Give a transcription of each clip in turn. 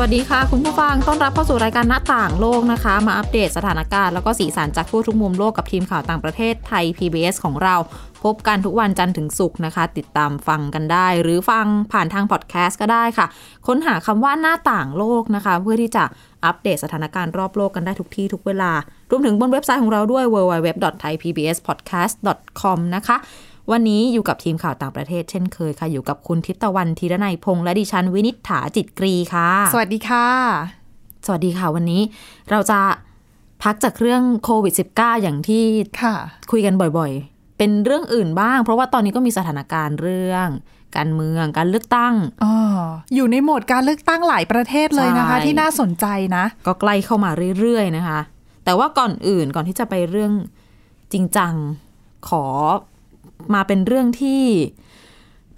วัสดีค่ะ คุณผู้ฟังต้อนรับเข้าสู่รายการหน้าต่างโลกนะคะ มาอัปเดตสถานการณ์แล้วก็สีสันจากทั่วทุกมุมโลกกับทีมข่าวต่างประเทศไทย PBS ของเรา พบกันทุกวันจันทร์ถึงศุกร์นะคะ ติดตามฟังกันได้ หรือฟังผ่านทางพอดแคสต์ก็ได้ค่ะ ค้นหาคำว่าหน้าต่างโลกนะคะ เพื่อที่จะอัปเดตสถานการณ์รอบโลกกันได้ทุกที่ทุกเวลารวมถึงบนเว็บไซต์ของเราด้วย www.thaipbspodcast.com นะคะ วันนี้อยู่กับทีมข่าวต่างประเทศเช่นเคยค่ะ อยู่กับคุณทิพย์ตะวันธีรนัยพงษ์และดิฉันวินิษฐาจิตกรีค่ะ สวัสดีค่ะ สวัสดีค่ะ วันนี้เราจะพักจากเรื่องโควิด -19 อย่างที่ค่ะ คุยกันบ่อยๆ เป็นเรื่องอื่นบ้าง เพราะว่าตอนนี้ก็มีสถานการณ์เรื่องการเมืองการเลือกตั้งอ๋ออยู่ในโหมดการเลือกตั้งหลายประเทศเลยนะคะใช่ที่น่าสนใจนะ ก็ใกล้เข้ามาเรื่อยๆนะคะ แต่ว่าก่อนอื่นก่อนที่จะไปเรื่องจริงจังขอ มาเป็นเรื่องที่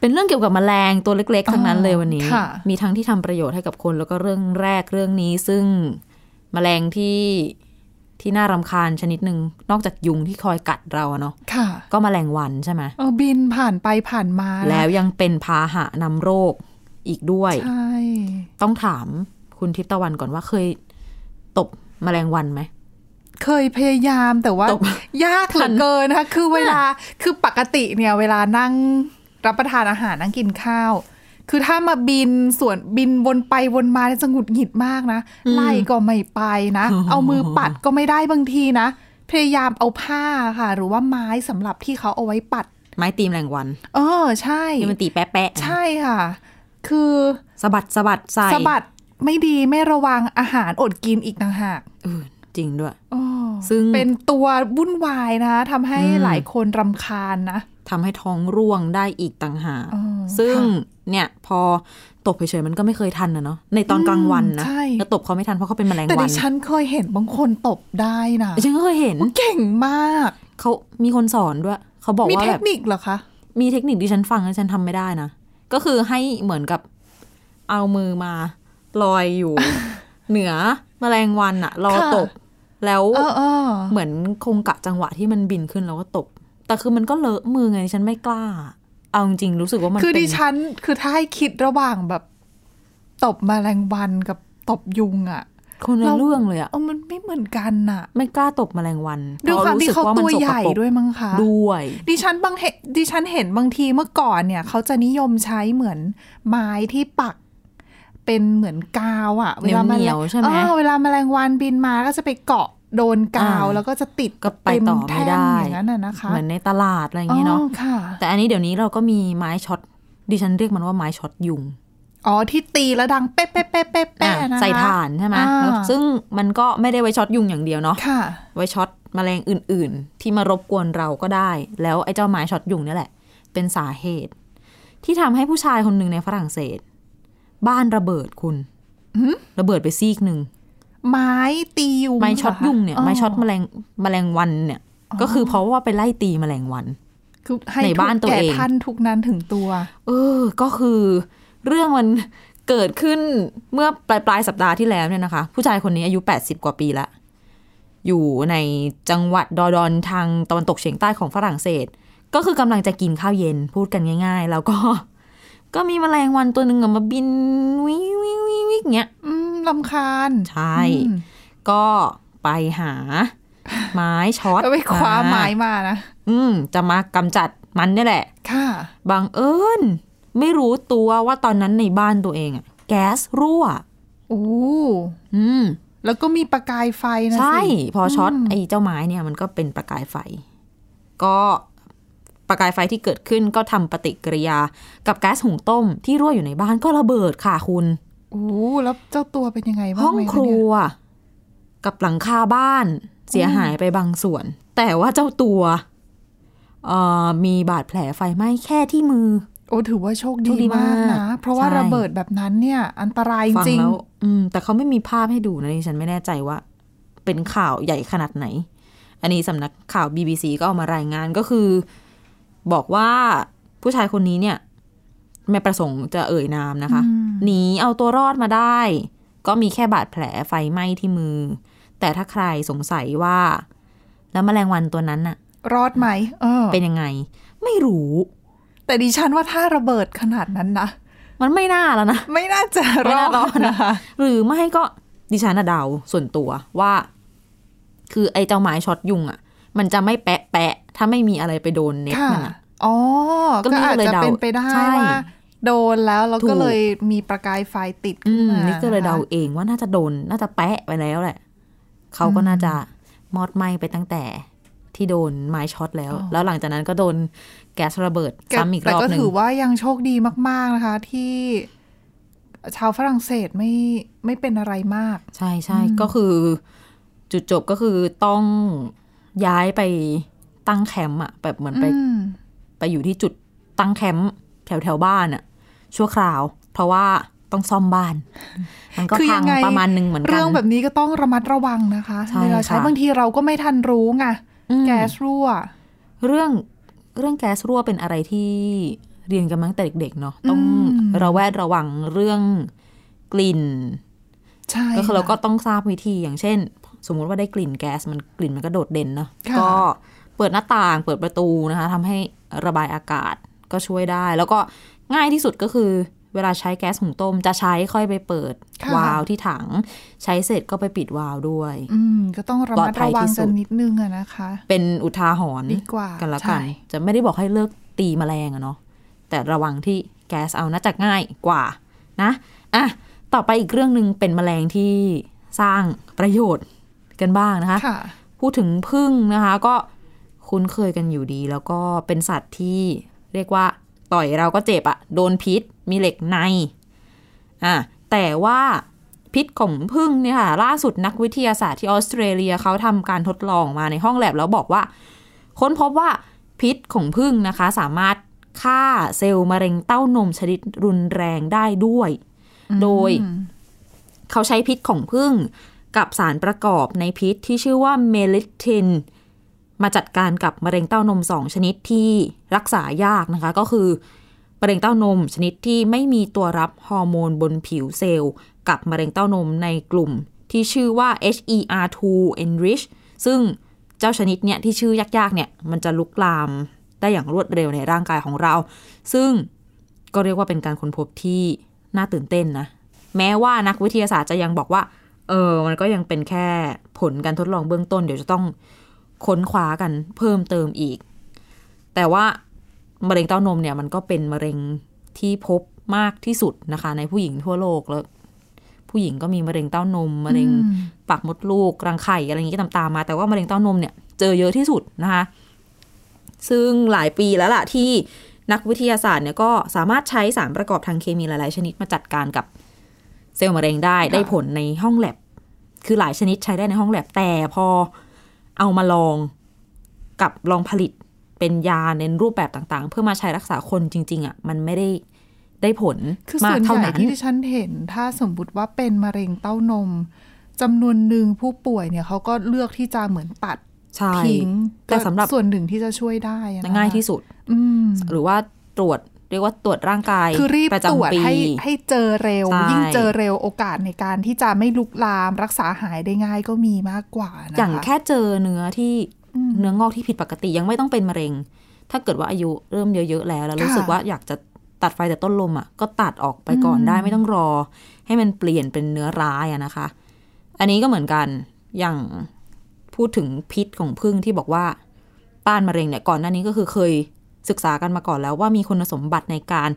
เป็นเรื่องเกี่ยวกับแมลงตัวเล็ก ๆ ทั้งนั้นเลยวันนี้ค่ะมีทั้งที่ทำประโยชน์ให้กับคน แล้วก็เรื่องแรกเรื่องนี้ ซึ่งแมลงที่ที่น่ารำคาญชนิดหนึ่งนอกจากยุงที่คอยกัดเราอะเนาะค่ะก็แมลงวันใช่ไหมเออบินผ่านไปผ่านมานะแล้วยังเป็นพาหะนำโรคอีกด้วยใช่ต้องถามคุณทิพย์ตะวันก่อนว่าเคยตบแมลงวันไหม เคยพยายามแต่ว่าตบยากเหลือเกินนะคะคือเวลาคือปกติเนี่ยเวลานั่งรับประทานอาหารนั่งกินข้าว คือถ้ามาบินส่วนบินวนไปวนมาเนี่ยจะหงุดหงิดมากนะ ไล่ก็ไม่ไปนะ เอามือปัดก็ไม่ได้บางทีนะ พยายามเอาผ้าค่ะ หรือว่าไม้สำหรับที่เขาเอาไว้ปัด ไม้ตีแมลงวัน เออใช่ที่มันตีแปะๆใช่ค่ะ คือสะบัดสะบัดใส่สะบัดไม่ดีไม่ระวังอาหารอดกินอีกต่างหากเออ จริงด้วยอ๋อซึ่งเป็นตัววุ่นวายนะทำให้อืมหลายคนรำคาญนะทำให้ท้องร่วงได้อีกต่างหากอ๋อซึ่งค่ะเนี่ยพอตบเฉยๆมันก็ไม่เคยทันนะเนาะในตอนกลางวันนะใช่แล้วตบเขาไม่ทันเพราะเขาเป็นแมลงแต่วัดินฉันเคยเห็นบางคนตบได้นะดิฉันก็เคยเห็นเก่งมากเขามีคนสอนด้วย เขาบอกมีว่าเทแบคบนิคเหรอคะมีเทคนิคที่ฉันฟังแล้วฉันทำไม่ได้นะก็คือให้เหมือนกับเอามือมาลอยอยู่ เหนือแมลงวันอะรอค่ะตบ แล้วเออเออเหมือนคงกะจังหวะที่มันบินขึ้นแล้วก็ตบแต่คือมันก็เลอะมือไงฉันไม่กล้า เอาจริงๆรู้สึกว่ามันคือเป็นดิฉันคือถ้าให้คิดระหว่างแบบตบแมลงวันกับตบยุงอะคนละเรื่องเลยอะเออมันไม่เหมือนกันน่ะไม่กล้าตบแมลงวันด้วยความที่เขาพระตัวรู้สึกใหญ่มันสกปรกด้วยมั้งคะด้วย ดิฉันบางเหดิฉันเห็นบางทีเมื่อก่อนเนี่ย เขาจะนิยมใช้เหมือนไม้ที่ปัก เป็นเหมือนกาวอะเหนียวแมลงเหนียวใช่ไหมเออเวลาแมลงวันบินมาก็จะไปเกาะโดนกาวอ่าแล้วก็จะติดก็ไปต่อไม่เต็ได้แท่งอย่างนั้นน่ะนะคะเหมือนในตลาดอะไรอย่างงี้เนาะอ๋อค่ะแต่อันนี้เดี๋ยวนี้เราก็มีไม้ช็อตดิฉันเรียกมันว่าไม้ช็อตยุงอ๋อที่ตีแล้วดังเป๊ะเป๊ะเป๊ะเป๊ะอะเป๊ะนะคะใส่ถ่านใช่ไหมอ่าแล้วซึ่งมันก็ไม่ได้ไว้ช็อตยุงอย่างเดียวเนาะค่ะไว้ช็อตแมลงอื่น ๆ ที่มารบกวนเราก็ได้ แล้วไอ้เจ้าไม้ช็อตยุงเนี่ยแหละ เป็นสาเหตุ ที่ทำให้ผู้ชายคนหนึ่งในฝรั่งเศส บ้านระเบิดคุณระเบิดไปซีกหนึ่งไม้ตียุงไม้ช็อตหรคะยุงเนี่ยไม้ช็อตแมลงแมลงวันเนี่ย ก็คือเพราะว่าไปไล่ตีแมลงวันคือให้ในบ้านตัวแก่เองท่านทุกนั้นถึงตัว เออ ก็คือ เรื่องมันเกิดขึ้นเมื่อปลายปลายสัปดาห์ที่แล้วเนี่ยนะคะ ผู้ชายคนนี้อายุ 80 กว่าปีละ อยู่ในจังหวัดดอร์ดอนทางตะวันตกเฉียงใต้ของฝรั่งเศส ก็คือกำลังจะกินข้าวเย็นพูดกันง่าย ๆ แล้วก็ ก็มีแมลงวันตัวหนึ่งอะมาบินวิววิววิววิวเงี้ยอืมลำคาญ ใช่อืมก็ไปหา ไม้ช็อตแล้วไปคว้าไม้มานะ อืม จะมากำจัดมันเนี่ยแหละ ค่ะบังเอิญไม่รู้ตัวว่าตอนนั้นในบ้านตัวเองอะแก๊สรั่วโอ้อืม แล้วก็มีประกายไฟนะสิใช่ พอช็อตไอ้เจ้าไม้เนี่ยมันก็เป็นประกายไฟ ก็ ประกายไฟที่เกิดขึ้นก็ทำปฏิกิริยา กับแก๊สหุงต้มที่รั่วอยู่ในบ้านก็ระเบิดค่ะคุณโอ้แล้วเจ้าตัวเป็นยังไงบ้างห้องไหมะครัเนี่ยวกับหลังคาบ้านเสียหายไปบางส่วน แต่ว่าเจ้าตัวเอ่อมีบาดแผลไฟไหม้แค่ที่มือ โอ้ถือว่าโชคโชดีคดีมากมากนะ เพราะว่าใช่ระเบิดแบบนั้นเนี่ย อันตรายจฟังริงแล้วอืม แต่เขาไม่มีภาพให้ดูนะดิฉันไม่แน่ใจว่า เป็นข่าวใหญ่ขนาดไหน อันนี้สำนักข่าว BBC ก็เอามารายงานก็คือ บอกว่าผู้ชายคนนี้เนี่ย ไม่ประสงค์จะเอ่ยนามนะคะอืมหนีเอาตัวรอดมาได้ ก็มีแค่บาดแผลไฟไหม้ที่มือ แต่ถ้าใครสงสัยว่า แล้วแมลงวันตัวนั้นน่ะ รอดไหมเออ เป็นยังไง ไม่รู้ แต่ดิฉันว่าถ้าระเบิดขนาดนั้นนะมันไม่น่าแล้วนะไม่น่าจะไม่รอน่ารอดดนะนะคะหรือไม่ก็ดิฉันน่ะเดาส่วนตัวว่า คือไอ้เจ้าไม้ช็อตยุงอะ มันจะไม่แปะแปะ ถ้าไม่มีอะไรไปโดนเน็ตค่ะมันอะอ๋อ ก็ก็นี่อาจเลยจะเดาเป็นไปได้ใช่ว่าโดนแล้วแล้วถูก็กเลยมีประกายไฟติดอืขึ้นมมานี่ก็เลยเดานะคะเองว่าน่าจะโดนน่าจะแปะไปแล้วแหละ เขาก็น่าจะมอดไหม้ไปตั้งแต่ที่โดนไม้ช็อตแล้ว แล้วหลังจากนั้นก็โดนแก๊สระเบิดแต่ซ้ำอีกรแต่อบก็หนึ่งถือว่ายังโชคดีมาก ๆ นะคะ ที่ชาวฝรั่งเศสไม่ไม่เป็นอะไรมาก ใช่ใช่ก็คือ จุดจบก็คือต้องย้ายไป ตั้งแคมป์อะแบบเหมือนไปอืมไปอยู่ที่จุดตั้งแคมป์แถวแถวๆบ้านอะชั่วคราว เพราะว่าต้องซ่อมบ้าน มันก็คือพัยังงไงประมาณหนึ่งเหมือนกัน เรื่องแบบนี้ก็ต้องระมัดระวังนะคะใช่เวลาใช้ค่ะบางทีเราก็ไม่ทันรู้ไงอืมแก๊สรั่ว เรื่องเรื่องแก๊สรั่วเป็นอะไรที่เรียนกันมาตั้งแต่เด็กๆเนาะต้องอืมระแวดระวังเรื่องกลิ่นใช่ก็คือเราก็ะต้องทราบวิธีอย่างเช่น สมมุติว่าได้กลิ่นแก๊สมันกลิ่นมันก็โดดเด่นเนาะค่ะก็เปิดหน้าต่างเปิดประตูนะคะทำให้ระบายอากาศก็ช่วยได้ แล้วก็ง่ายที่สุดก็คือเวลาใช้แก๊สหุงต้ม จะใช้ค่อยไปเปิดค่ะวาล์วที่ถัง ใช้เสร็จก็ไปปิดวาล์วด้วย อืมก็ต้องระมัดระวังปลอดภัยที่สุกัดนนิดนึงอะนะคะ เป็นอุทาหรณ์ดีกว่ากันละกันใช่จะไม่ได้บอกให้เลิกตีแมลงอะเนาะแต่ระวังที่แก๊สเอาน่าจะง่ายกว่านะอะต่อไปอีกเรื่องหนึ่งเป็นแมลงที่สร้างประโยชน์กันบ้างนะคะค่ะพูดถึงพึ่งนะคะ ก็ คุ้นเคยกันอยู่ดี แล้วก็เป็นสัตว์ที่เรียกว่า ต่อยเราก็เจ็บอะโดนพิษ มีเหล็กในอะแต่ว่าพิษของพึ่งเนี่ยค่ะล่าสุดนักวิทยาศาสตร์ที่ออสเตรเลียเขาทำการทดลองมาในห้องแลบแล้วบอกว่า ค้นพบว่าพิษของผึ้งนะคะ สามารถฆ่าเซลล์มะเร็งเต้านมชนิดรุนแรงได้ด้วย โดย เขาใช้พิษของผึ้งกับสารประกอบในพิษที่ชื่อว่า melittin มาจัดการกับมะเร็งเต้านมสองชนิดที่รักษายากนะคะ ก็คือมะเร็งเต้านมชนิดที่ไม่มีตัวรับฮอร์โมนบนผิวเซลล์ กับมะเร็งเต้านมในกลุ่มที่ชื่อว่า HER2 enrich ซึ่งเจ้าชนิดเนี่ยที่ชื่อยากๆเนี่ยมันจะลุกลามได้อย่างรวดเร็วในร่างกายของเรา ซึ่งก็เรียกว่าเป็นการค้นพบที่น่าตื่นเต้นนะ แม้ว่านักวิทยาศาสตร์จะยังบอกว่า เออ มันก็ยังเป็นแค่ผลการทดลองเบื้องต้น เดี๋ยวจะต้อง ค้นคว้ากันเพิ่มเติมอีก แต่ว่ามะเร็งเต้านมเนี่ยมันก็เป็นมะเร็งที่พบมากที่สุดนะคะ ในผู้หญิงทั่วโลกแล้ว ผู้หญิงก็มีมะเร็งเต้านมมะเร็งอืมปากมดลูกรังไข่อะไรอย่างนี้ตามๆมา แต่ว่ามะเร็งเต้านมเนี่ยเจอเยอะที่สุดนะคะ ซึ่งหลายปีแล้วล่ะที่นักวิทยาศาสตร์เนี่ยก็สามารถใช้สารประกอบทางเคมีหลาย ๆ ชนิดมาจัดการกับเซลล์มะเร็งได้ค่ะได้ผลในห้องแลบคือหลายชนิดใช้ได้ในห้องแลบแต่พอ เอามาลองกับลองผลิตเป็นยาในรูปแบบต่างๆ เพื่อมาใช้รักษาคนจริง ๆอะมันไม่ได้ได้ผลคือมาส่กวนเท่าใหญ่นั้นที่ดิฉันเห็น ถ้าสมมุติว่าเป็นมะเร็งเต้านมจำนวนหนึ่งผู้ป่วยเนี่ยเขาก็เลือกที่จะเหมือนตัดใช่ทิ้งแต่สำหรับก็ส่วนหนึ่งที่จะช่วยได้อะนะคะง่ายที่สุดอืมหรือว่าตรวจ เรียกว่าตรวจร่างกายคือรีบประตรวจจำปีให้ให้เจอเร็วใช่ยิ่งเจอเร็วโอกาสในการที่จะไม่ลุกลามรักษาหายได้ง่ายก็มีมากกว่านะคะอย่างแค่เจอเนื้อที่อืมเนื้องอกที่ผิดปกติยังไม่ต้องเป็นมะเร็ง ถ้าเกิดว่าอายุเริ่มเยอะๆแล้ว แล้วรู้ค่ะสึกว่าอยากจะตัดไฟแต่ต้นลมอะก็ตัดออกไปก่อนอืมได้ไม่ต้องรอ ให้มันเปลี่ยนเป็นเนื้อร้ายอะนะคะ อันนี้ก็เหมือนกันอย่างพูดถึงพิษของผึ้งที่บอกว่าต้านมะเร็งเนี่ยก่อนหน้านี้ก็คือเคย ศึกษากันมาก่อนแล้วว่ามีคุณสมบัติในการ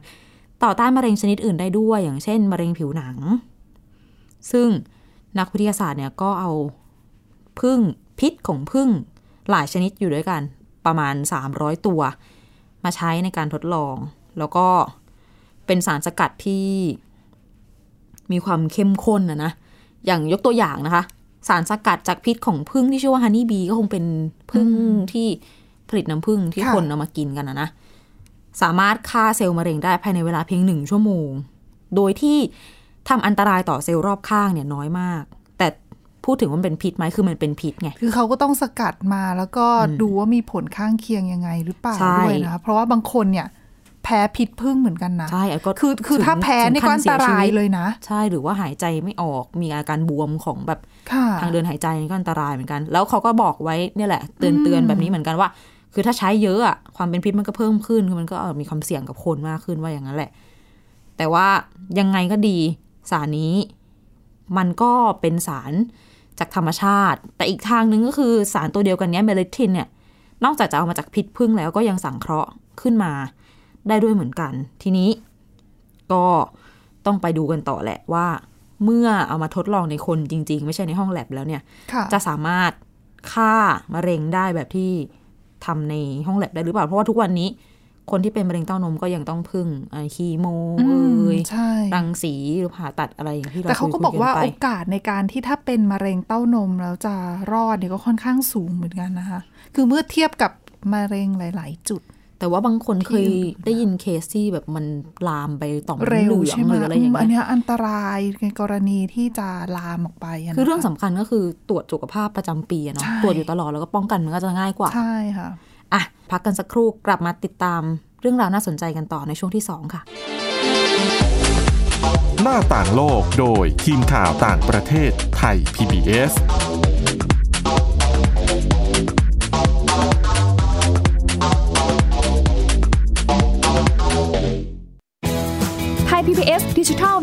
ต่อต้านมะเร็งชนิดอื่นได้ด้วย อย่างเช่น มะเร็งผิวหนัง ซึ่งนักวิทยาศาสตร์เนี่ยก็เอาพึ่งพิษของพึ่งหลายชนิดอยู่ด้วยกันประมาณ 300 ตัว มาใช้ในการทดลอง แล้วก็เป็นสารสกัดที่มีความเข้มข้นนะนะ อย่างยกตัวอย่างนะคะ สารสกัดจากพิษของพึ่งที่ชื่อว่าฮันนี่บีก็คงเป็นพึ่งที่ ผลิตน้ำพึ่งที่ค่ะคนเอามากินกันนะนะสามารถฆ่าเซลล์มะเร็งได้ภายในเวลาเพียงหนึ่งชั่วโมง โดยที่ทำอันตรายต่อเซลล์รอบข้างเนี่ยน้อยมาก แต่พูดถึงว่ามันเป็นพิษไหมคือมันเป็นพิษไง คือเขาก็ต้องสกัดมาแล้วก็ดูว่ามีผลข้างเคียงยังไงหรือเปล่าใช่ด้วยนะ เพราะว่าบางคนเนี่ยแพ้พิษพึ่งเหมือนกันนะ ใช่ก็คือคือถึงถ้าแพ้นี่ก็อันตรายเลยนะ ใช่หรือว่าหายใจไม่ออกมีอาการบวมของแบบค่ะทางเดินหายใจนี่ก็อันตรายเหมือนกัน แล้วเขาก็บอกไว้เนี่ยแหละ เตือนเตือนแบบนี้เหมือนกันว่า คือถ้าใช้เยอะอะความเป็นพิษมันก็เพิ่มขึ้นคือมันก็เออมีความเสี่ยงกับคนมากขึ้นว่าอย่างนั้นแหละ แต่ว่ายังไงก็ดีสารนี้ มันก็เป็นสารจากธรรมชาติ แต่อีกทางหนึ่งก็คือสารตัวเดียวกันเนี้ยเมเลทินเนี่ยนอกจากจะเอามาจากพิษพึ่งแล้วก็ยังสังเคราะห์ขึ้นมาได้ด้วยเหมือนกัน ทีนี้ก็ต้องไปดูกันต่อแหละว่า เมื่อเอามาทดลองในคนจริง ๆ ไม่ใช่ในห้องแลบแล้วเนี่ยค่ะจะสามารถฆ่ามะเร็งได้แบบที่ ทำในห้องแลบได้หรือเปล่า เพราะว่าทุกวันนี้ คนที่เป็นมะเร็งเต้านมก็ยังต้องพึ่งไอคีโมอืเอ่มยใช่รังสีหรือผ่าตัดอะไรอย่างที่เราแต่เขาก็คุยๆบอกว่าไปโอกาสในการที่ถ้าเป็นมะเร็งเต้านมแล้วจะรอดเนี่ยก็ค่อนข้างสูงเหมือนกันนะคะ คือเมื่อเทียบกับมะเร็งหลาย ๆ จุด แต่ว่าบางคนเคยที่ได้ยินเคสที่แบบมันลามไปต่อมเร็เหวลืองใช่ไหมหรืออะไรอย่างมอันเงี้ยเนี้ยอันตรายในกรณีที่จะลามออกไปะนะคะคือเรื่องสำคัญก็คือตรวจสุขภาพประจำปีอะเนาะใช่ตรวจอยู่ตลอดแล้วก็ป้องกันมันก็จะง่ายกว่าใช่ค่ะอะพักกันสักครู่กลับมาติดตามเรื่องราวน่าสนใจกันต่อในช่วงที่ 2 ค่ะ หน้าต่างโลกโดยทีมข่าวต่างประเทศไทย PBS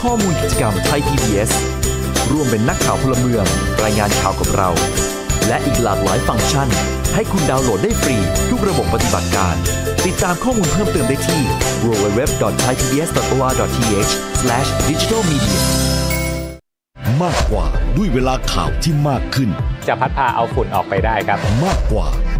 ข้อมูลกิจกรรมไทย PBS ร่วมเป็นนักข่าวพลเมือง รายงานข่าวกับเรา และอีกหลากหลายฟังก์ชัน ให้คุณดาวน์โหลดได้ฟรี ทุกระบบปฏิบัติการ ติดตามข้อมูลเพิ่มเติมได้ที่ www.thaipbs.or.th/digitalmedia มากกว่าด้วยเวลาข่าวที่มากขึ้น จะพัดพาเอาฝุ่นออกไปได้ครับ มากกว่า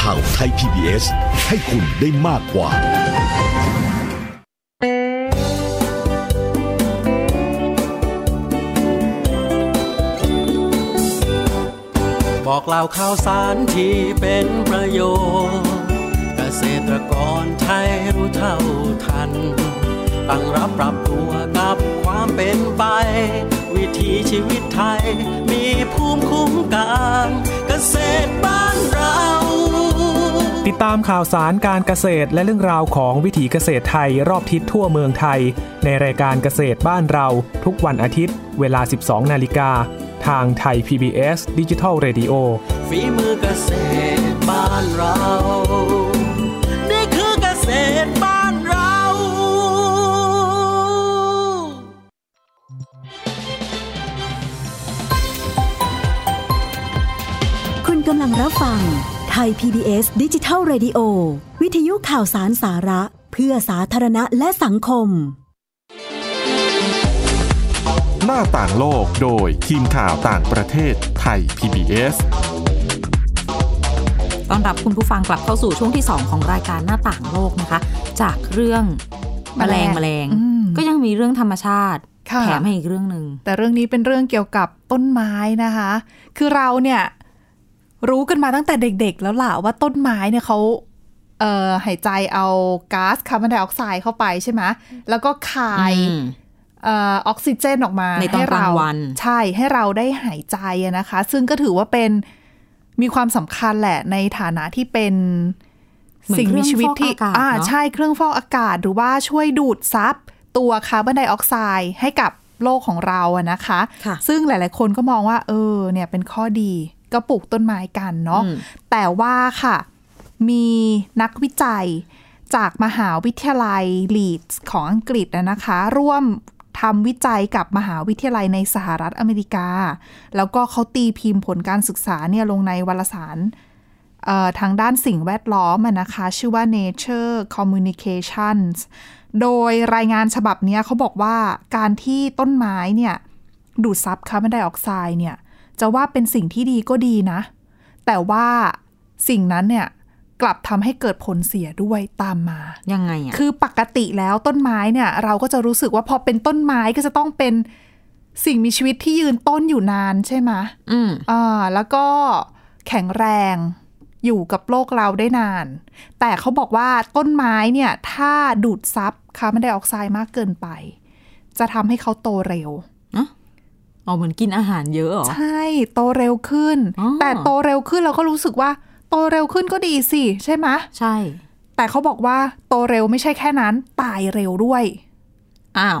ข่าวไทย PBS ให้คุณได้มากกว่า บอกเล่าข่าวสารที่เป็นประโยชน์ เกษตรกรไทยรู้เท่าทัน ตั้งรับปรับตัวกับความเป็นไป วิถีชีวิตไทยมีภูมิคุ้มกัน เกษตรบ้านเรา ติดตามข่าวสารการเกษตรและเรื่องราวของวิถีเกษตรไทยรอบทิศทั่วเมืองไทย ในรายการเกษตรบ้านเรา ทุกวันอาทิตย์ เวลา 12 นาฬิกา ทางไทย PBS d i g i ดิจิ Radio ฝีมือเกษตรบ้านเรา นี่คือเกษตรบ้านเรา คุณกำลังรับฟัง ไทย PBS ดิจิทัล Radio วิทยุข่าวสารสาระ เพื่อสาธารณะและสังคม หน้าต่างโลกโดยทีมข่าวต่างประเทศไทย PBS ต้อนรับคุณผู้ฟังกลับเข้าสู่ช่วงที่ 2 ของรายการหน้าต่างโลกนะคะ จากเรื่องแมลงแมลงอืมก็ยังมีเรื่องธรรมชาติค่ะแถมให้อีกเรื่องหนึ่งแต่เรื่องนี้เป็นเรื่องเกี่ยวกับต้นไม้นะคะ คือเราเนี่ย รู้กันมาตั้งแต่เด็กๆ แล้วล่ะว่าต้นไม้เนี่ยเขาเอ่อหายใจเอาก๊าซคาร์บอนไดออกไซด์เข้าไปใช่ไหมแล้วก็คายอืมเอ่อออกซิเจนออกมาในตอนให้กลาเรางวัน ใช่ให้เราได้หายใจอะนะคะ ซึ่งก็ถือว่าเป็นมีความสำคัญแหละในฐานะที่เป็นเหมือนสิ่งมีชีวิตที่เครื่องฟอกอากาศอ่าเนอะใช่เครื่องฟอกอากาศหรือว่าช่วยดูดซับตัวคาร์บอนไดออกไซด์ให้กับโลกของเราอะนะคะค่ะซึ่งหลาย ๆ คนก็มองว่า เออ เนี่ยเป็นข้อดี ก็ปลูกต้นไม้กันเนาะอืมแต่ว่าค่ะ มีนักวิจัยจากมหาวิทยาลัยลีดส์ของอังกฤษนะนะคะ ร่วมทำวิจัยกับมหาวิทยาลัยในสหรัฐอเมริกา แล้วก็เขาตีพิมพ์ผลการศึกษาเนี่ยลงในวารสารเอ่อทางด้านสิ่งแวดล้อมอะนะคะ ชื่อว่า Nature Communications โดยรายงานฉบับเนี้ยเขาบอกว่าการที่ต้นไม้เนี่ย ดูดซับคาร์บอนไดออกไซด์เนี่ย จะว่าเป็นสิ่งที่ดีก็ดีนะ แต่ว่าสิ่งนั้นเนี่ยกลับทำให้เกิดผลเสียด้วยตามมา ยังไงอะ คือปกติแล้วต้นไม้เนี่ย เราก็จะรู้สึกว่าพอเป็นต้นไม้ก็จะต้องเป็นสิ่งมีชีวิตที่ยืนต้นอยู่นานใช่ไหมอืมอ่าแล้วก็แข็งแรงอยู่กับโลกเราได้นาน แต่เขาบอกว่าต้นไม้เนี่ย ถ้าดูดซับคาร์บอนไดออกไซด์มากเกินไป จะทำให้เขาโตเร็ว อ๋อเหมือนกินอาหารเยอะเหรอ ใช่โตเร็วขึ้นอ๋อแต่โตเร็วขึ้นเราก็รู้สึกว่า โตเร็วขึ้นก็ดีสิใช่ไหมใช่ แต่เขาบอกว่าโตเร็วไม่ใช่แค่นั้น ตายเร็วด้วย อ้าว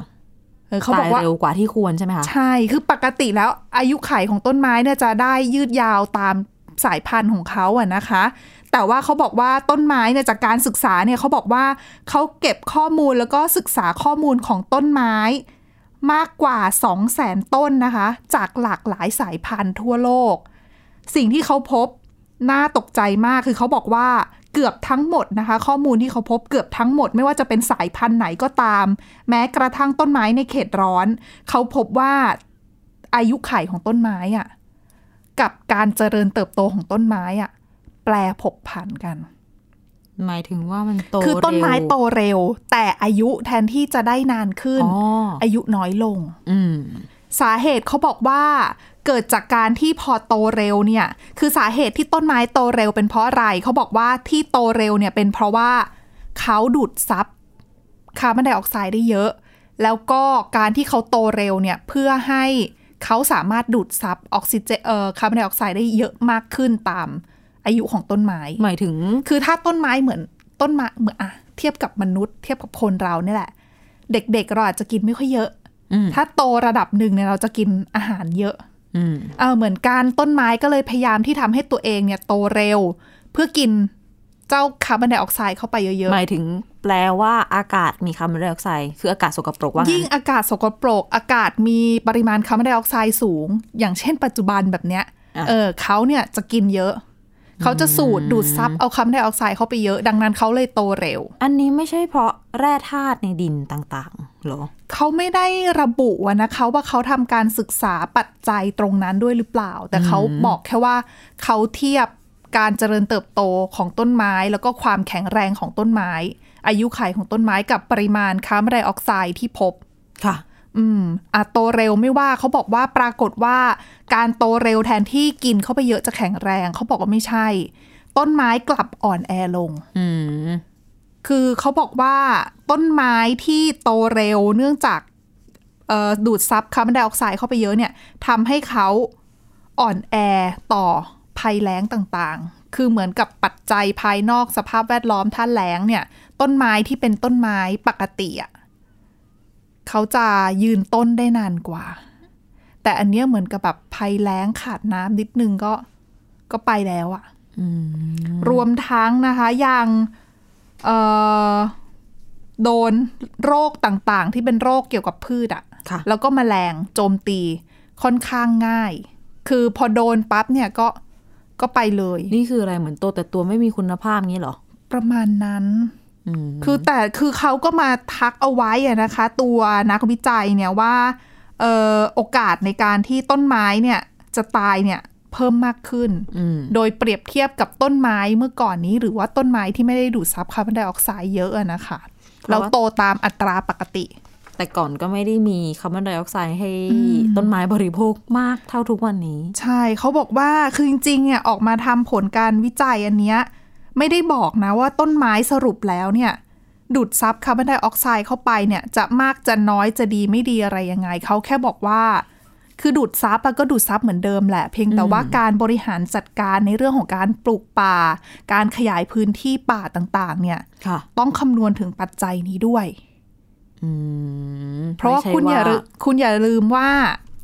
เออเขาบอกว่าตยเร็วกว่าที่ควรใช่ไหมคะ ใช่ คือปกติแล้วอายุขัยของต้นไม้เนี่ยจะได้ยืดยาวตามสายพันธุ์ของเขาอะนะคะ แต่ว่าเขาบอกว่าต้นไม้เนี่ยจากการศึกษาเนี่ยเขาบอกว่าเขาเก็บข้อมูลแล้วก็ศึกษาข้อมูลของต้นไม้ มากกว่า 2 0 0แสนต้นนะคะ จากหลากหลายสายพันธุ์ทั่วโลก สิ่งที่เขาพบน่าตกใจมากคือเขาบอกว่าเกือบทั้งหมดนะคะ ข้อมูลที่เขาพบเกือบทั้งหมด ไม่ว่าจะเป็นสายพันธุ์ไหนก็ตาม แม้กระทั่งต้นไม้ในเขตร้อน เขาพบว่าอายุขัยของต้นไม้อะกับการเจริญเติบโตของต้นไม้อะแปลผกผันกัน หมายถึงว่ามันโตคือต้นไม้เร็วโตเร็ว แต่อายุแทนที่จะได้นานขึ้นอ๋ออายุน้อยลงอืมสาเหตุเขาบอกว่า เกิดจากการที่พอโตเร็วเนี่ย คือสาเหตุที่ต้นไม้โตเร็วเป็นเพราะอะไรเขาบอกว่าที่โตเร็วเนี่ยเป็นเพราะว่าเขาดูดซับคาร์บอนไดออกไซด์ได้เยอะ แล้วก็การที่เขาโตเร็วเนี่ยเพื่อให้เขาสามารถดูดซับออกซิเจนเอ่อคาร์บอนไดออกไซด์ได้เยอะมากขึ้นตาม อายุของต้นไม้หมายถึง คือถ้าต้นไม้เหมือนต้นไม้เหมือนอะเทียบกับมนุษย์ เทียบกับคนเราเนี่ยแหละ เด็กๆเราอาจจะกินไม่ค่อยเยอะอืมถ้าโตระดับหนึ่งเนี่ยเราจะกินอาหารเยอะอืมเออเหมือนกันต้นไม้ก็เลยพยายามที่ทำให้ตัวเองเนี่ยโตเร็ว เพื่อกินเจ้าคาร์บอนไดออกไซด์เข้าไปเยอะหมายถึงแปลว่าอากาศมีคาร์บอนไดออกไซด์คืออากาศสกปรกว่าๆยิ่งงั้นอากาศสกปรก อากาศมีปริมาณคาร์บอนไดออกไซด์สูง อย่างเช่นปัจจุบันแบบเนี้ยอะเออเขาเนี่ยจะกินเยอะ เขาจะสูดดูดซับเอาคาร์บอนไดออกไซด์เข้าไปเยอะ ดังนั้นเขาเลยโตเร็ว อันนี้ไม่ใช่เพราะแร่ธาตุในดินต่างๆเหรอเขาไม่ได้ระบุอะนะคะว่าเขาทำการศึกษาปัจจัยตรงนั้นด้วยหรือเปล่า แต่เขาบอกแค่ว่าเขาเทียบการเจริญเติบโตของต้นไม้ แล้วก็ความแข็งแรงของต้นไม้ อายุขัยของต้นไม้กับปริมาณคาร์บอนไดออกไซด์ที่พบค่ะ อืมอะโตเร็วไม่ว่าเขาบอกว่าปรากฏว่า การโตเร็วแทนที่กินเข้าไปเยอะจะแข็งแรง เขาบอกว่าไม่ใช่ ต้นไม้กลับอ่อนแอลงอืมคือเขาบอกว่าต้นไม้ที่โตเร็วเนื่องจากเอ่อดูดซับคาร์บอนไดออกไซด์เข้าไปเยอะเนี่ยทำให้เขาอ่อนแอต่อภัยแล้งต่างๆ คือเหมือนกับปัจจัยภายนอกสภาพแวดล้อมท่าแล้งเนี่ย ต้นไม้ที่เป็นต้นไม้ปกติอะเขาจะยืนต้นได้นานกว่า แต่อันเนี้ยเหมือนกับแบบภัยแล้งขาดน้ำนิดนึงก็ก็ไปแล้วอะอืมรวมทั้งนะคะยังเอ่อโดนโรคต่างๆ ที่เป็นโรคเกี่ยวกับพืชอะค่ะแล้วก็แมลงโจมตีค่อนข้างง่าย คือพอโดนปั๊บเนี่ยก็ก็ไปเลย นี่คืออะไรเหมือนโตแต่ตัวไม่มีคุณภาพงี้เหรอ ประมาณนั้นอืมคือแต่คือเขาก็มาทักเอาไว้อะนะคะ ตัวนักวิจัยเนี่ยว่าเอ่อ โอกาสในการที่ต้นไม้เนี่ยจะตายเนี่ยเพิ่มมากขึ้นอืมโดยเปรียบเทียบกับต้นไม้เมื่อก่อนนี้ หรือว่าต้นไม้ที่ไม่ได้ดูดซับคาร์บอนไดออกไซด์เยอะอะนะคะเพราะแล้วว่าโตตามอัตราปกติ แต่ก่อนก็ไม่ได้มีคาร์บอนไดออกไซด์ให้อืมต้นไม้บริโภคมากเท่าทุกวันนี้ ใช่เขาบอกว่าคือจริงๆเนี่ยออกมาทำผลการวิจัยอันเนี้ยไม่ได้บอกนะว่าต้นไม้สรุปแล้วเนี่ย ดูดซับคาร์บอนไดออกไซด์เข้าไปเนี่ยจะมากจะน้อยจะดีไม่ดีอะไรยังไง เขาแค่บอกว่า คือดูดซับอะก็ดูดซับเหมือนเดิมแหละ เพียงแต่ว่าการบริหารจัดการในเรื่องของการปลูกป่า การขยายพื้นที่ป่าต่างๆ เนี่ยค่ะต้องคำนวณถึงปัจจัยนี้ด้วยอืมเพราะว่าไม่ใช่คุณอย่าลืคุณอย่าลืมว่า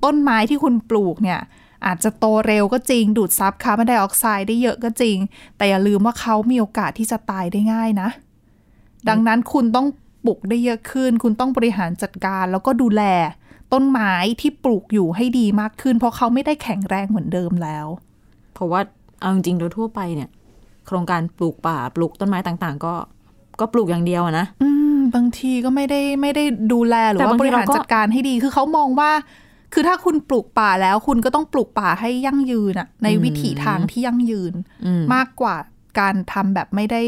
ต้นไม้ที่คุณปลูกเนี่ยอาจจะโตเร็วก็จริง ดูดซับคาร์บอนไดออกไซด์ได้เยอะก็จริง แต่อย่าลืมว่าเขามีโอกาสที่จะตายได้ง่ายนะ ดังนั้นคุณต้องปลูกได้เยอะขึ้น คุณต้องบริหารจัดการ แล้วก็ดูแลต้นไม้ที่ปลูกอยู่ให้ดีมากขึ้น เพราะเขาไม่ได้แข็งแรงเหมือนเดิมแล้ว เพราะว่าเอาจริงๆโดยทั่วไปเนี่ย โครงการปลูกป่าปลูกต้นไม้ต่างๆ ก็ก็ปลูกอย่างเดียวอะนะอืมบางทีก็ไม่ได้ไม่ได้ดูแลหรือแต่ว่าบางบทีริหารเราก็จัดการให้ดีคือเขามองว่า คือถ้าคุณปลูกป่าแล้ว คุณก็ต้องปลูกป่าให้ยั่งยืนอะในวิถีทางที่ยั่งยืนอืมมากกว่าการทำแบบไม่ได้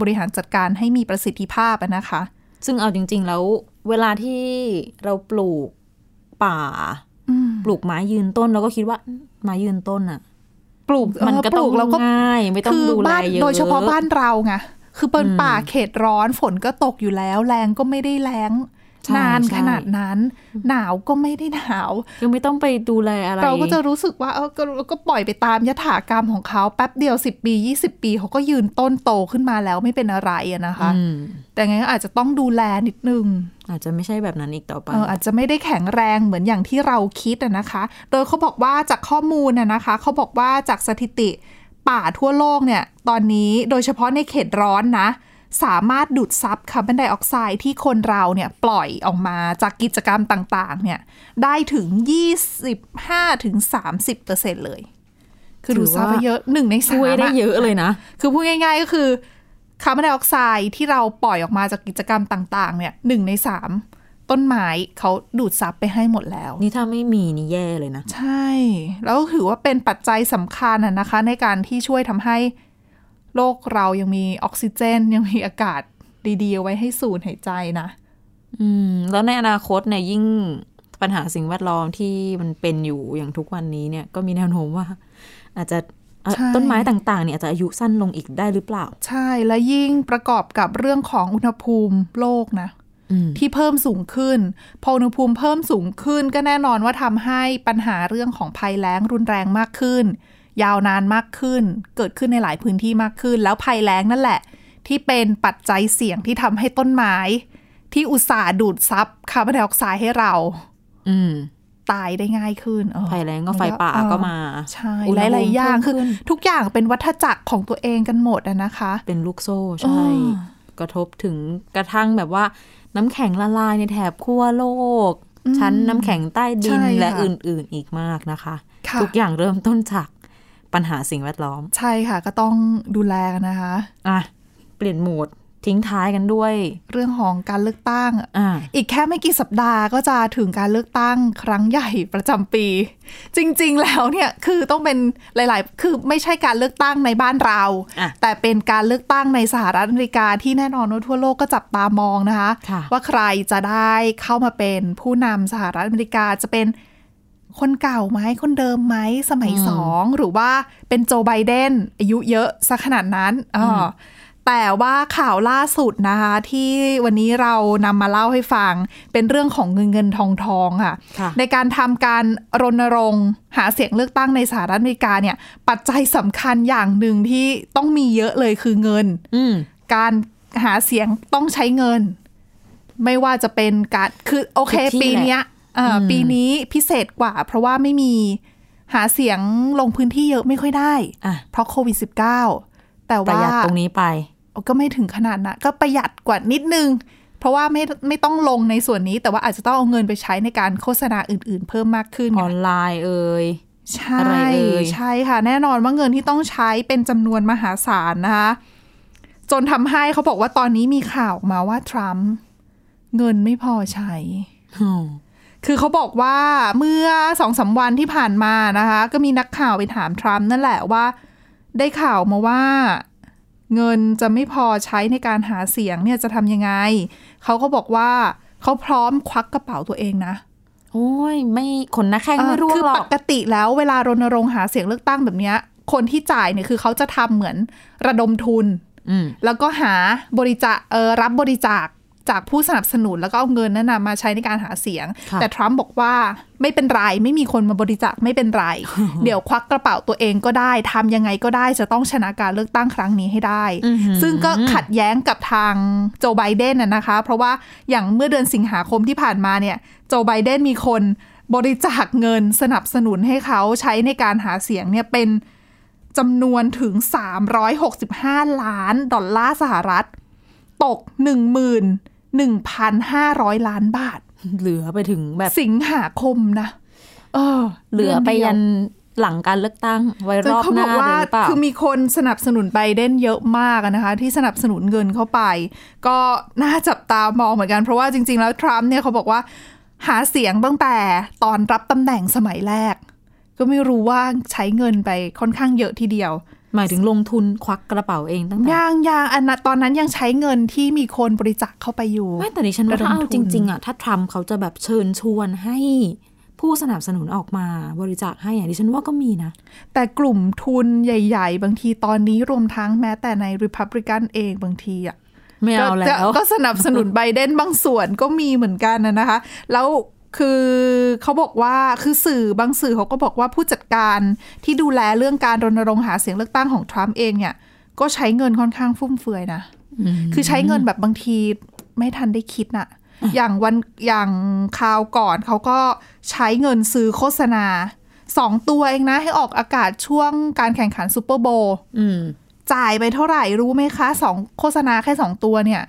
บริหารจัดการให้มีประสิทธิภาพอะนะคะ ซึ่งเอาจริง ๆ แล้วเวลาที่เราปลูกป่าอืมปลูกไม้ยืนต้นเราก็คิดว่าไม้ยืนต้นอะปลูกมันก็เปลูกต้องแล้วก็ง่ายไม่ต้องคือดูแลบ้านเยอะโดยเฉพาะบ้านเราไงคือเป็นอืมป่าเขตร้อนฝนก็ตกอยู่แล้ว แรงก็ไม่ได้แรงใช่ นานใช่ขนาดนั้น หนาวก็ไม่ได้หนาวยังไม่ต้องไปดูแลอะไร เราก็จะรู้สึกว่าเออก็ก็ปล่อยไปตามยถากรรมของเขาแป๊บเดียว 10 ปี 20 ปีเขาก็ยืนต้นโตขึ้นมาแล้วไม่เป็นอะไรอะนะคะอืมแต่งั้นก็อาจจะต้องดูแลนิดนึง อาจจะไม่ใช่แบบนั้นอีกต่อไปเอออาจจะไม่ได้แข็งแรงเหมือนอย่างที่เราคิดอะนะคะ โดยเขาบอกว่าจากข้อมูลอะนะคะเขาบอกว่าจากสถิติป่าทั่วโลกเนี่ย ตอนนี้โดยเฉพาะในเขตร้อนนะ สามารถดูดซับคาร์บอนไดออกไซด์ที่คนเราเนี่ยปล่อยออกมาจากกิจกรรมต่าง ๆ เนี่ย ได้ถึง 25ถึง30เปอร์เซ็นเลย คือดูดซับไปเยอะหนึ่งในสามช่วยได้เยอะเลยนะ คือพูดง่าย ๆ ก็คือคาร์บอนไดออกไซด์ที่เราปล่อยออกมาจากกิจกรรมต่าง ๆ เนี่ยหนึ่งในสามต้นไม้เขาดูดซับไปให้หมดแล้ว นี่ถ้าไม่มีนี่แย่เลยนะ ใช่ แล้วก็ถือว่าเป็นปัจจัยสำคัญอะนะคะ ในการที่ช่วยทำให้ โลกเรายังมีออกซิเจน ยังมีอากาศดีๆเอาไว้ให้สูดหายใจนะ อืม แล้วในอนาคตเนี่ยยิ่งปัญหาสิ่งแวดล้อมที่มันเป็นอยู่อย่างทุกวันนี้เนี่ยก็มีแนวโน้มว่า อาจจะเอ่อใช่ต้นไม้ต่างๆ เนี่ยอาจจะอายุสั้นลงอีกได้หรือเปล่า ใช่และยิ่งประกอบกับเรื่องของอุณหภูมิโลกนะอืมที่เพิ่มสูงขึ้น พออุณหภูมิเพิ่มสูงขึ้นก็แน่นอนว่าทำให้ปัญหาเรื่องของภัยแล้งรุนแรงมากขึ้น ยาวนานมากขึ้น เกิดขึ้นในหลายพื้นที่มากขึ้น แล้วภัยแล้งนั่นแหละ ที่เป็นปัจจัยเสี่ยงที่ทำให้ต้นไม้ ที่อุตส่าห์ดูดซับคาร์บอนไดออกไซด์ให้เรา อืมตายได้ง่ายขึ้นเออภัยแล้งก็ไฟป่าเออก็มา ใช่อุณหหภูมิลายๆอย่างเพิ่คือมขึ้นทุกอย่างเป็นวัฏจักรของตัวเองกันหมดอะนะคะ เป็นลูกโซ่ใช่อ่ากระทบถึงกระทั่งแบบว่า น้ำแข็งละลายในแถบขั้วโลก ชั้นน้ำแข็งใต้ดินใช่และค่ะอื่นๆอีกมากนะคะค่ะทุกอย่างเริ่มต้นจาก ปัญหาสิ่งแวดล้อม ใช่ค่ะ ก็ต้องดูแลกันนะคะอะเปลี่ยนโหมดทิ้งท้ายกันด้วย เรื่องของการเลือกตั้งอ่าอีกแค่ไม่กี่สัปดาห์ก็จะถึงการเลือกตั้งครั้งใหญ่ประจำปี จริง ๆ แล้วเนี่ยคือต้องเป็นหลาย ๆ คือไม่ใช่การเลือกตั้งในบ้านเราอะแต่เป็นการเลือกตั้งในสหรัฐอเมริกาที่แน่นอนว่าทั่วโลกก็จับตามองนะคะค่ะว่าใครจะได้เข้ามาเป็นผู้นำสหรัฐอเมริกาจะเป็น คนเก่าไหมคนเดิมไหมสมัยสองหรือว่าเป็นโจไบเดนอายุเยอะซะขนาดนั้นอ่าแต่ว่าข่าวล่าสุดนะคะที่วันนี้เรานำมาเล่าให้ฟัง เป็นเรื่องของเงินเงินทองทองค่ะค่ะ ในการทำการรณรงค์หาเสียงเลือกตั้งในสหรัฐอเมริกาเนี่ย ปัจจัยสำคัญอย่างหนึ่งที่ต้องมีเยอะเลยคือเงินอืมการหาเสียงต้องใช้เงิน ไม่ว่าจะเป็นการคือโอเคทุกที่ปีเนี้ยอ่าอืม ปีนี้พิเศษกว่า เพราะว่าไม่มีหาเสียงลงพื้นที่เยอะไม่ค่อยได้อะเพราะโควิด -19 แต่ประว่าหยัดตรงนี้ไป ก็ไม่ถึงขนาดนะก็ประหยัดกว่านิดนึง เพราะว่าไม่ไม่ต้องลงในส่วนนี้ แต่ว่าอาจจะต้องเอาเงินไปใช้ในการโฆษณาอื่น ๆ เพิ่มมากขึ้นอไงอนไลน์เอ่ยใช่อะไรเอ่ยใช่ค่ะ แน่นอนว่าเงินที่ต้องใช้เป็นจำนวนมหาศาลนะคะจนทำให้เขาบอกว่าตอนนี้มีข่าวออกมาว่าทรัมป์เงินไม่พอใช้อืม คือเขาบอกว่าเมื่อสองสาวันที่ผ่านมานะคะ ก็มีนักข่าวไปถามทรัมป์นั่นแหละว่า ได้ข่าวมาว่าเงินจะไม่พอใช้ในการหาเสียงเนี่ยจะทำยังไง เขาก็บอกว่าเขาพร้อมควักกระเป๋าตัวเองนะ โอ้ย ไม่ขนหน้าแข้งไม่ร่วงคือหรปอกกติแล้วเวลารณรงค์หาเสียงเลือกตั้งแบบเนี้ย คนที่จ่ายเนี่ยคือเขาจะทำเหมือนระดมทุนอืมแล้วก็หาบริจาคเออรับบริจาค จากผู้สนับสนุนแล้วก็เอาเงินนั้นนะมาใช้ในการหาเสียงค่ะแต่ทรัมป์บอกว่าไม่เป็นไร ไม่มีคนมาบริจาคไม่เป็นไร เดี๋ยวควักกระเป๋าตัวเองก็ได้ทำยังไงก็ได้จะต้องชนะการเลือกตั้งครั้งนี้ให้ได้อื้อหือซึ่งก็ขัดแย้งกับทางโจไบเดนนะนะคะ เพราะว่าอย่างเมื่อเดือนสิงหาคมที่ผ่านมาเนี่ยโจไบเดนมีคนบริจาคเงินสนับสนุนให้เขาใช้ในการหาเสียงเนี่ยเป็นจำนวนถึง 365 ล้านดอลลาร์สหรัฐ ตก 1,500 ล้านบาท เหลือไปถึงแบบสิงหาคมนะ เออ เหลือไปยันเดืหลังการเลือกตั้ง ไว้อนเดีรยวอบเขาหบน้าอกเลยว่าหรือเปล่าคือมีคนสนับสนุนไบเดนเยอะมากอะนะคะ ที่สนับสนุนเงินเข้าไป ก็น่าจับตามองเหมือนกัน เพราะว่าจริง ๆ แล้วทรัมป์เนี่ยเขาบอกว่า หาเสียงตั้งแต่ตอนรับตำแหน่งสมัยแรก ก็ไม่รู้ว่าใช้เงินไปค่อนข้างเยอะทีเดียว หมายถึงลงทุนควักกระเป๋าเองตั้งแต่ย่างยางอันนั้นตอนนั้นยังใช้เงินที่มีคนบริจาคเข้าไปอยู่ไม่แต่ดิฉันว่าถ้าเอาระดมจทุนริงๆอะถ้าทรัมป์เขาจะแบบเชิญชวนให้ผู้สนับสนุนออกมาบริจาคให้อะดิฉันว่าก็มีนะ แต่กลุ่มทุนใหญ่ ๆ บางทีตอนนี้รวมทั้งแม้แต่ในริพับลิกันเองบางทีอะไม่เอาแล้ก็วก็สนับสนุนไบเดนบางส่วนก็มีเหมือนกันนะนะคะ แล้ว คือเขาบอกว่าคือสื่อบางสื่อเขาก็บอกว่าผู้จัดการที่ดูแลเรื่องการรณรงค์หาเสียงเลือกตั้งของทรัมป์เองเนี่ย ก็ใช้เงินค่อนข้างฟุ่มเฟือยนะคือใช้เงินแบบบางทีไม่ทันได้คิดน่ะ อย่างวันอย่างคราวก่อนเขาก็ใช้เงินซื้อโฆษณาสองตัวเองนะ ให้ออกอากาศช่วงการแข่งขันซูเปอร์โบว์อืมจ่ายไปเท่าไหร่รู้ไหมคะสองโฆษณาแค่สองตัวเนี่ย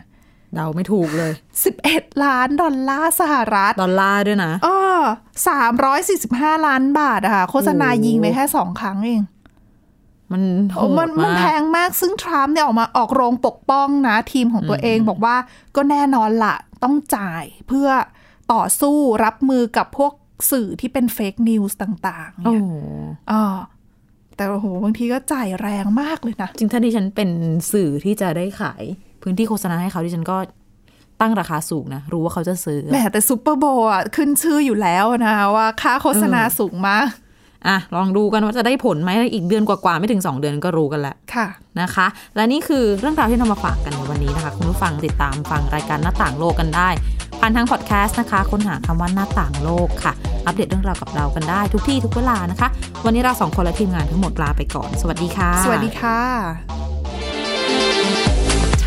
เดาไม่ถูกเลย 11 ล้านดอลลาร์สหรัฐ ดอลลาร์ด้วยนะเออสามร้อยสี่สิบห้าล้านบาทอะค่ะ โฆษณาโอ้ยิงไปแค่สองครั้งเอง มันโหโอ้มันดมันมากแพงมากซึ่งทรัมป์เนี่ยออกมาออกโรงปกป้องนะ ทีมของตัวเองบอกว่าก็แน่นอนละต้องจ่ายเพื่อต่อสู้รับมือกับพวกสื่อที่เป็นเฟกนิวส์ต่าง ๆ โอ้เนี่ยอ่าแต่โอ้โหบางทีก็จ่ายแรงมากเลยนะ จริงถ้าดิฉันเป็นสื่อที่จะได้ขาย พื้นที่โฆษณาให้เขาดิฉันก็ตั้งราคาสูงนะ รู้ว่าเขาจะซื้อแหมแต่ซูเปอร์โบว์อะ ขึ้นชื่ออยู่แล้วนะคะว่าค่าโฆษณาเออสูงมากอะ ลองดูกันว่าจะได้ผลไหมอีกเดือนกว่าๆ ไม่ถึง 2 เดือนก็รู้กันแล้วค่ะนะคะ และนี่คือเรื่องราวที่นำมาฝากกันในวันนี้นะคะ คุณผู้ฟังติดตามฟังรายการหน้าต่างโลกกันได้ผ่านทางพอดแคสต์นะคะ ค้นหาคำว่าหน้าต่างโลกค่ะ อัปเดตเรื่องราวกับเรากันได้ทุกที่ทุกเวลานะคะ วันนี้เราสองคนและทีมงานทั้งหมดลาไปก่อน สวัสดีค่ะ สวัสดีค่ะ